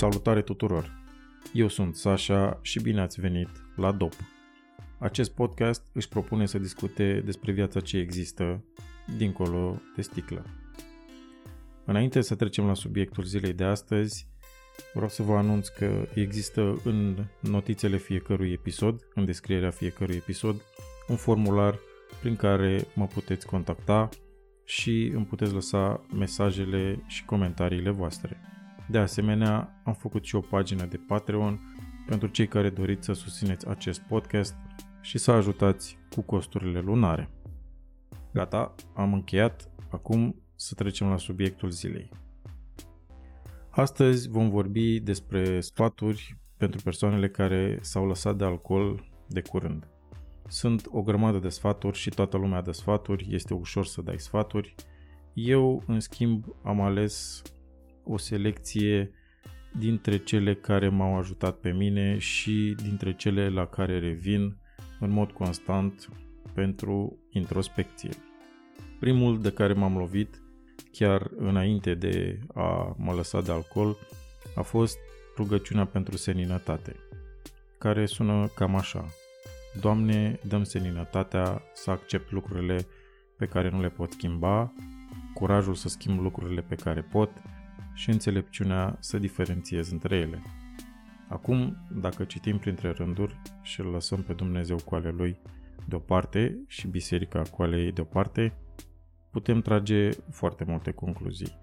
Salutare tuturor! Eu sunt Sasha și bine ați venit la DOP. Acest podcast își propune să discute despre viața ce există dincolo de sticlă. Înainte să trecem la subiectul zilei de astăzi, vreau să vă anunț că există în notițele fiecărui episod, în descrierea fiecărui episod, un formular prin care mă puteți contacta și îmi puteți lăsa mesajele și comentariile voastre. De asemenea, am făcut și o pagină de Patreon pentru cei care doriți să susțineți acest podcast și să ajutați cu costurile lunare. Gata, am încheiat. Acum să trecem la subiectul zilei. Astăzi vom vorbi despre sfaturi pentru persoanele care s-au lăsat de alcool de curând. Sunt o grămadă de sfaturi și toată lumea dă sfaturi, este ușor să dai sfaturi. Eu, în schimb, am ales o selecție dintre cele care m-au ajutat pe mine și dintre cele la care revin în mod constant pentru introspecție. Primul de care m-am lovit, chiar înainte de a mă lăsa de alcool, a fost rugăciunea pentru seninătate, care sună cam așa. Doamne, dăm seninătatea să accept lucrurile pe care nu le pot schimba, curajul să schimb lucrurile pe care pot, și înțelepciunea să diferențiez între ele. Acum, dacă citim printre rânduri și îl lăsăm pe Dumnezeu cu ale Lui deoparte și biserica cu ale ei deoparte, putem trage foarte multe concluzii.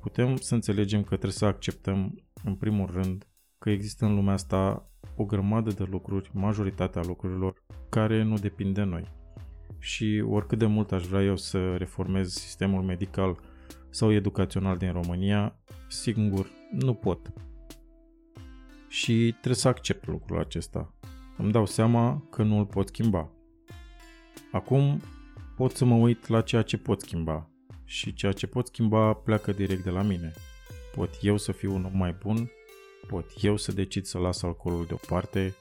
Putem să înțelegem că trebuie să acceptăm, în primul rând, că există în lumea asta o grămadă de lucruri, majoritatea lucrurilor, care nu depind de noi. Și oricât de mult aș vrea eu să reformez sistemul medical sau educațional din România, singur nu pot. Și trebuie să accept lucrul acesta. Îmi dau seama că nu îl pot schimba. Acum pot să mă uit la ceea ce pot schimba și ceea ce pot schimba pleacă direct de la mine. Pot eu să fiu un om mai bun, pot eu să decid să las alcoolul deoparte,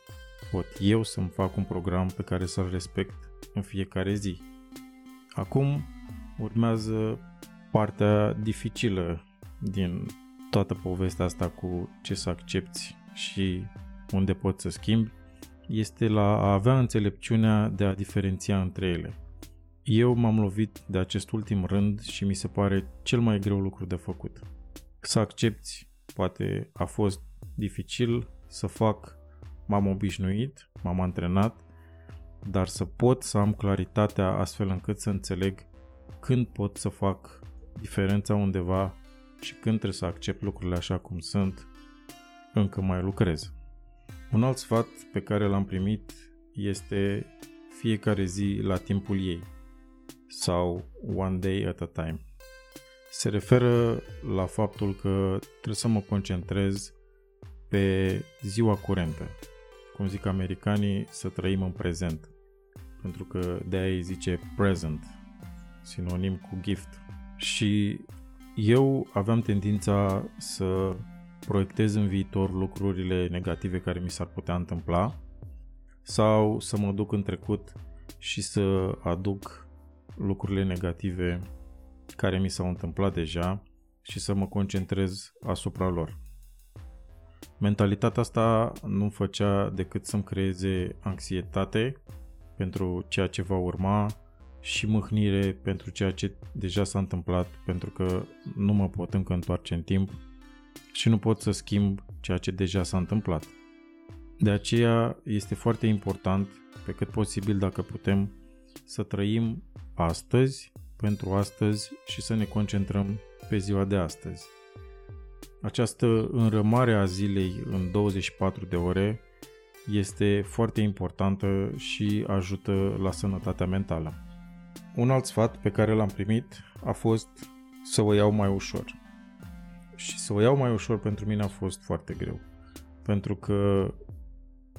pot eu să-mi fac un program pe care să-l respect în fiecare zi. Acum urmează partea dificilă din toată povestea asta cu ce să accepti și unde poți să schimbi, este la a avea înțelepciunea de a diferenția între ele. Eu m-am lovit de acest ultim rând și mi se pare cel mai greu lucru de făcut. Să accepti, poate a fost dificil, să fac, m-am obișnuit, m-am antrenat, dar să pot să am claritatea astfel încât să înțeleg când pot să fac diferența undeva și când trebuie să accept lucrurile așa cum sunt, încă mai lucrez. Un alt sfat pe care l-am primit este fiecare zi la timpul ei sau one day at a time. Se referă la faptul că trebuie să mă concentrez pe ziua curentă. Cum zic americanii, să trăim în prezent. Pentru că de aia îi zice present, sinonim cu gift. Și eu aveam tendința să proiectez în viitor lucrurile negative care mi s-ar putea întâmpla sau să mă duc în trecut și să aduc lucrurile negative care mi s-au întâmplat deja și să mă concentrez asupra lor. Mentalitatea asta nu făcea decât să-mi creeze anxietate pentru ceea ce va urma, și mâhnire pentru ceea ce deja s-a întâmplat, pentru că nu mă pot încă întoarce în timp și nu pot să schimb ceea ce deja s-a întâmplat. De aceea este foarte important, pe cât posibil dacă putem, să trăim astăzi pentru astăzi și să ne concentrăm pe ziua de astăzi. Această înrămare a zilei în 24 de ore este foarte importantă și ajută la sănătatea mentală. Un alt sfat pe care l-am primit a fost să o iau mai ușor. Și să o iau mai ușor pentru mine a fost foarte greu. Pentru că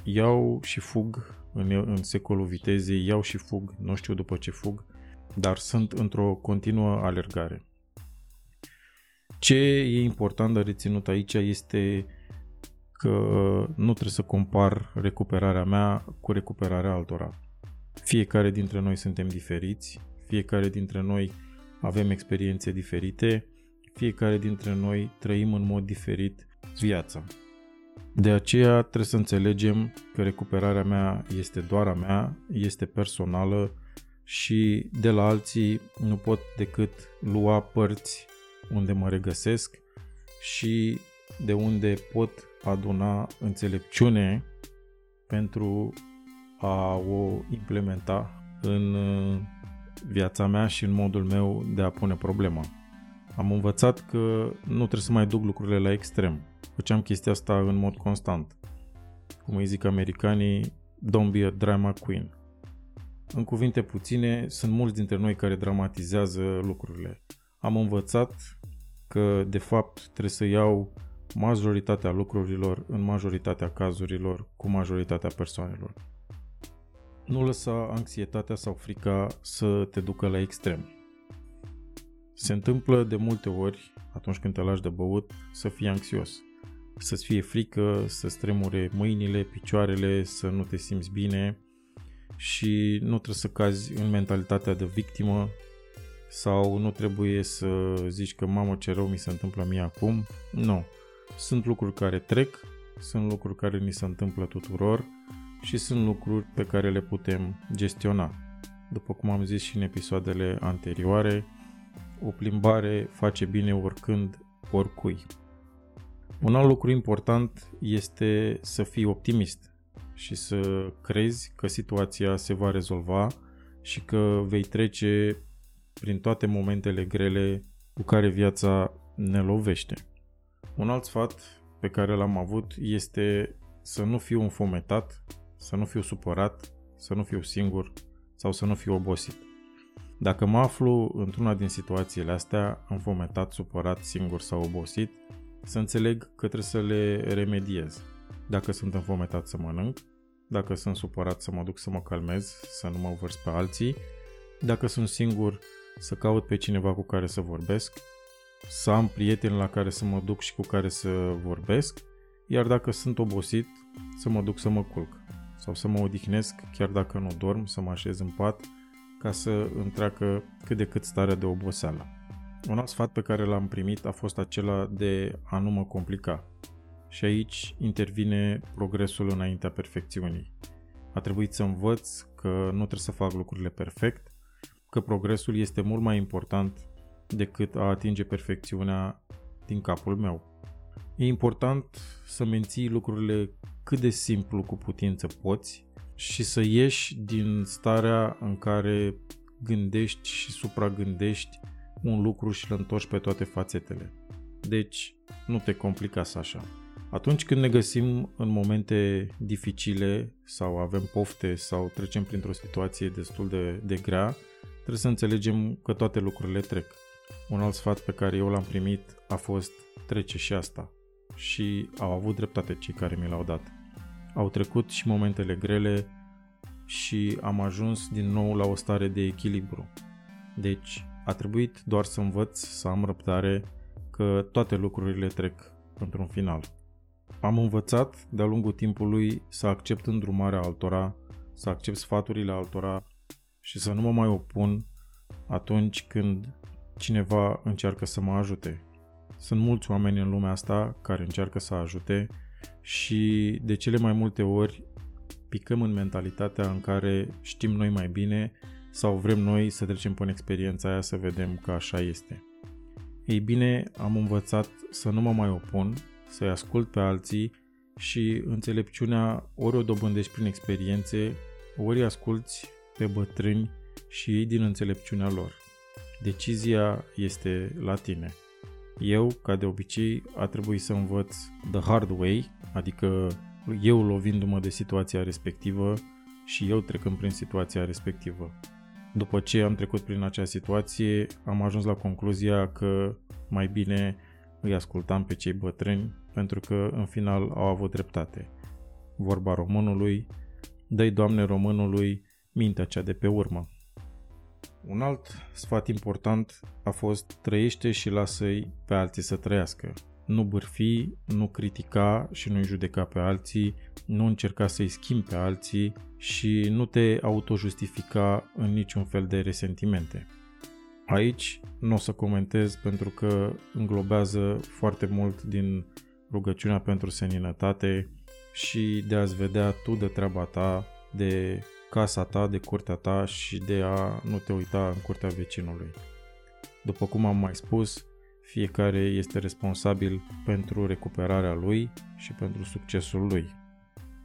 iau și fug în, în secolul vitezei, iau și fug, nu știu după ce fug, dar sunt într-o continuă alergare. Ce e important de reținut aici este că nu trebuie să compar recuperarea mea cu recuperarea altora. Fiecare dintre noi suntem diferiți, fiecare dintre noi avem experiențe diferite, fiecare dintre noi trăim în mod diferit viața. De aceea trebuie să înțelegem că recuperarea mea este doar a mea, este personală și de la alții nu pot decât lua părți unde mă regăsesc și de unde pot aduna înțelepciune pentru a o implementa în uh, viața mea și în modul meu de a pune problema. Am învățat că nu trebuie să mai duc lucrurile la extrem. Făceam chestia asta în mod constant. Cum îi zic americanii, don't be a drama queen. În cuvinte puține, sunt mulți dintre noi care dramatizează lucrurile. Am învățat că, de fapt, trebuie să iau majoritatea lucrurilor în majoritatea cazurilor cu majoritatea persoanelor. Nu lăsa anxietatea sau frica să te ducă la extrem. Se întâmplă de multe ori, atunci când te lași de băut, să fii anxios. Să-ți fie frică, să stremure mâinile, picioarele, să nu te simți bine și nu trebuie să cazi în mentalitatea de victimă sau nu trebuie să zici că mamă ce rău mi se întâmplă mie acum. Nu. Sunt lucruri care trec, sunt lucruri care ni se întâmplă tuturor și sunt lucruri pe care le putem gestiona. După cum am zis și în episoadele anterioare, o plimbare face bine oricând, oricui. Un alt lucru important este să fii optimist și să crezi că situația se va rezolva și că vei trece prin toate momentele grele cu care viața ne lovește. Un alt sfat pe care l-am avut este să nu fiu înfometat, să nu fiu supărat, să nu fiu singur sau să nu fiu obosit. Dacă mă aflu într-una din situațiile astea, înfometat, supărat, singur sau obosit, să înțeleg că trebuie să le remediez. Dacă sunt înfometat să mănânc, dacă sunt supărat să mă duc să mă calmez, să nu mă vărs pe alții, dacă sunt singur să caut pe cineva cu care să vorbesc, să am prieteni la care să mă duc și cu care să vorbesc, iar dacă sunt obosit, să mă duc să mă culc sau să mă odihnesc chiar dacă nu dorm, să mă așez în pat ca să întreacă cât de cât starea de oboseală. Un alt sfat pe care l-am primit a fost acela de a nu mă complica. Și aici intervine progresul înaintea perfecțiunii. A trebuit să învăț că nu trebuie să fac lucrurile perfect, că progresul este mult mai important decât a atinge perfecțiunea din capul meu. E important să menții lucrurile cât de simplu cu putință poți și să ieși din starea în care gândești și supragândești un lucru și îl întorci pe toate fațetele. Deci, nu te complica așa. Atunci când ne găsim în momente dificile sau avem pofte sau trecem printr-o situație destul de, de grea, trebuie să înțelegem că toate lucrurile trec. Un alt sfat pe care eu l-am primit a fost trece și asta. Și au avut dreptate cei care mi l-au dat. Au trecut și momentele grele și am ajuns din nou la o stare de echilibru. Deci, a trebuit doar să învăț să am răbdare că toate lucrurile trec într-un final. Am învățat de-a lungul timpului să accept îndrumarea altora, să accept sfaturile altora și să nu mă mai opun atunci când cineva încearcă să mă ajute. Sunt mulți oameni în lumea asta care încearcă să ajute și de cele mai multe ori picăm în mentalitatea în care știm noi mai bine sau vrem noi să trecem până experiența aia să vedem că așa este. Ei bine, am învățat să nu mă mai opun, să-i ascult pe alții și înțelepciunea ori o dobândești prin experiențe, ori asculți pe bătrâni și ei din înțelepciunea lor. Decizia este la tine. Eu, ca de obicei, a trebuit să învăț the hard way, adică eu lovindu-mă de situația respectivă și eu trecând prin situația respectivă. După ce am trecut prin acea situație, am ajuns la concluzia că mai bine îi ascultam pe cei bătrâni pentru că în final au avut dreptate. Vorba românului, dă Doamne românului mintea cea de pe urmă. Un alt sfat important a fost trăiește și lasă-i pe alții să trăiască. Nu bârfi, nu critica și nu-i judeca pe alții, nu încerca să-i schimbi pe alții și nu te autojustifica în niciun fel de resentimente. Aici nu o să comentez pentru că înglobează foarte mult din rugăciunea pentru seninătate și de a-ți vedea tu de treaba ta, de casa ta, de curtea ta și de a nu te uita în curtea vecinului. După cum am mai spus, fiecare este responsabil pentru recuperarea lui și pentru succesul lui.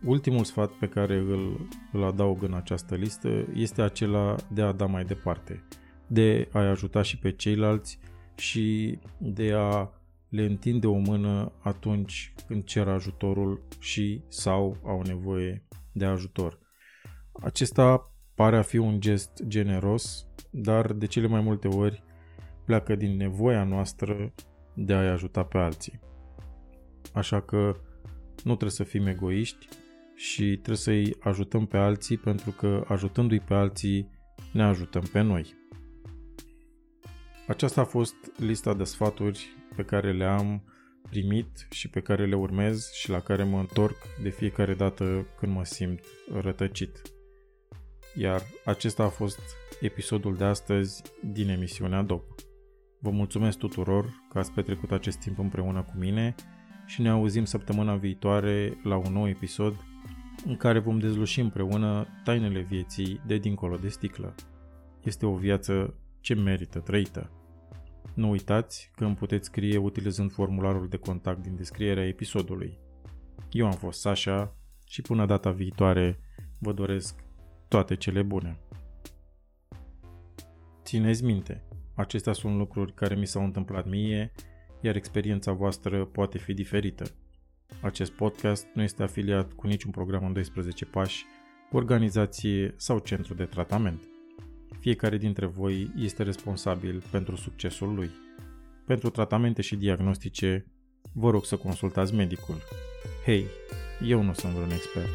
Ultimul sfat pe care îl, îl adaug în această listă este acela de a da mai departe, de a-i ajuta și pe ceilalți și de a le întinde o mână atunci când cer ajutorul și sau au nevoie de ajutor. Acesta pare a fi un gest generos, dar de cele mai multe ori pleacă din nevoia noastră de a-i ajuta pe alții. Așa că nu trebuie să fim egoiști și trebuie să-i ajutăm pe alții pentru că ajutându-i pe alții ne ajutăm pe noi. Aceasta a fost lista de sfaturi pe care le am primit și pe care le urmez și la care mă întorc de fiecare dată când mă simt rătăcit. Iar acesta a fost episodul de astăzi din emisiunea DOP. Vă mulțumesc tuturor că ați petrecut acest timp împreună cu mine și ne auzim săptămâna viitoare la un nou episod în care vom dezluși împreună tainele vieții de dincolo de sticlă. Este o viață ce merită trăită. Nu uitați că îmi puteți scrie utilizând formularul de contact din descrierea episodului. Eu am fost Sasha și până data viitoare vă doresc toate cele bune. Țineți minte, acestea sunt lucruri care mi s-au întâmplat mie, iar experiența voastră poate fi diferită. Acest podcast nu este afiliat cu niciun program în 12 pași, organizație sau centru de tratament. Fiecare dintre voi este responsabil pentru succesul lui. Pentru tratamente și diagnostice, vă rog să consultați medicul. Hei, eu nu sunt vreun expert.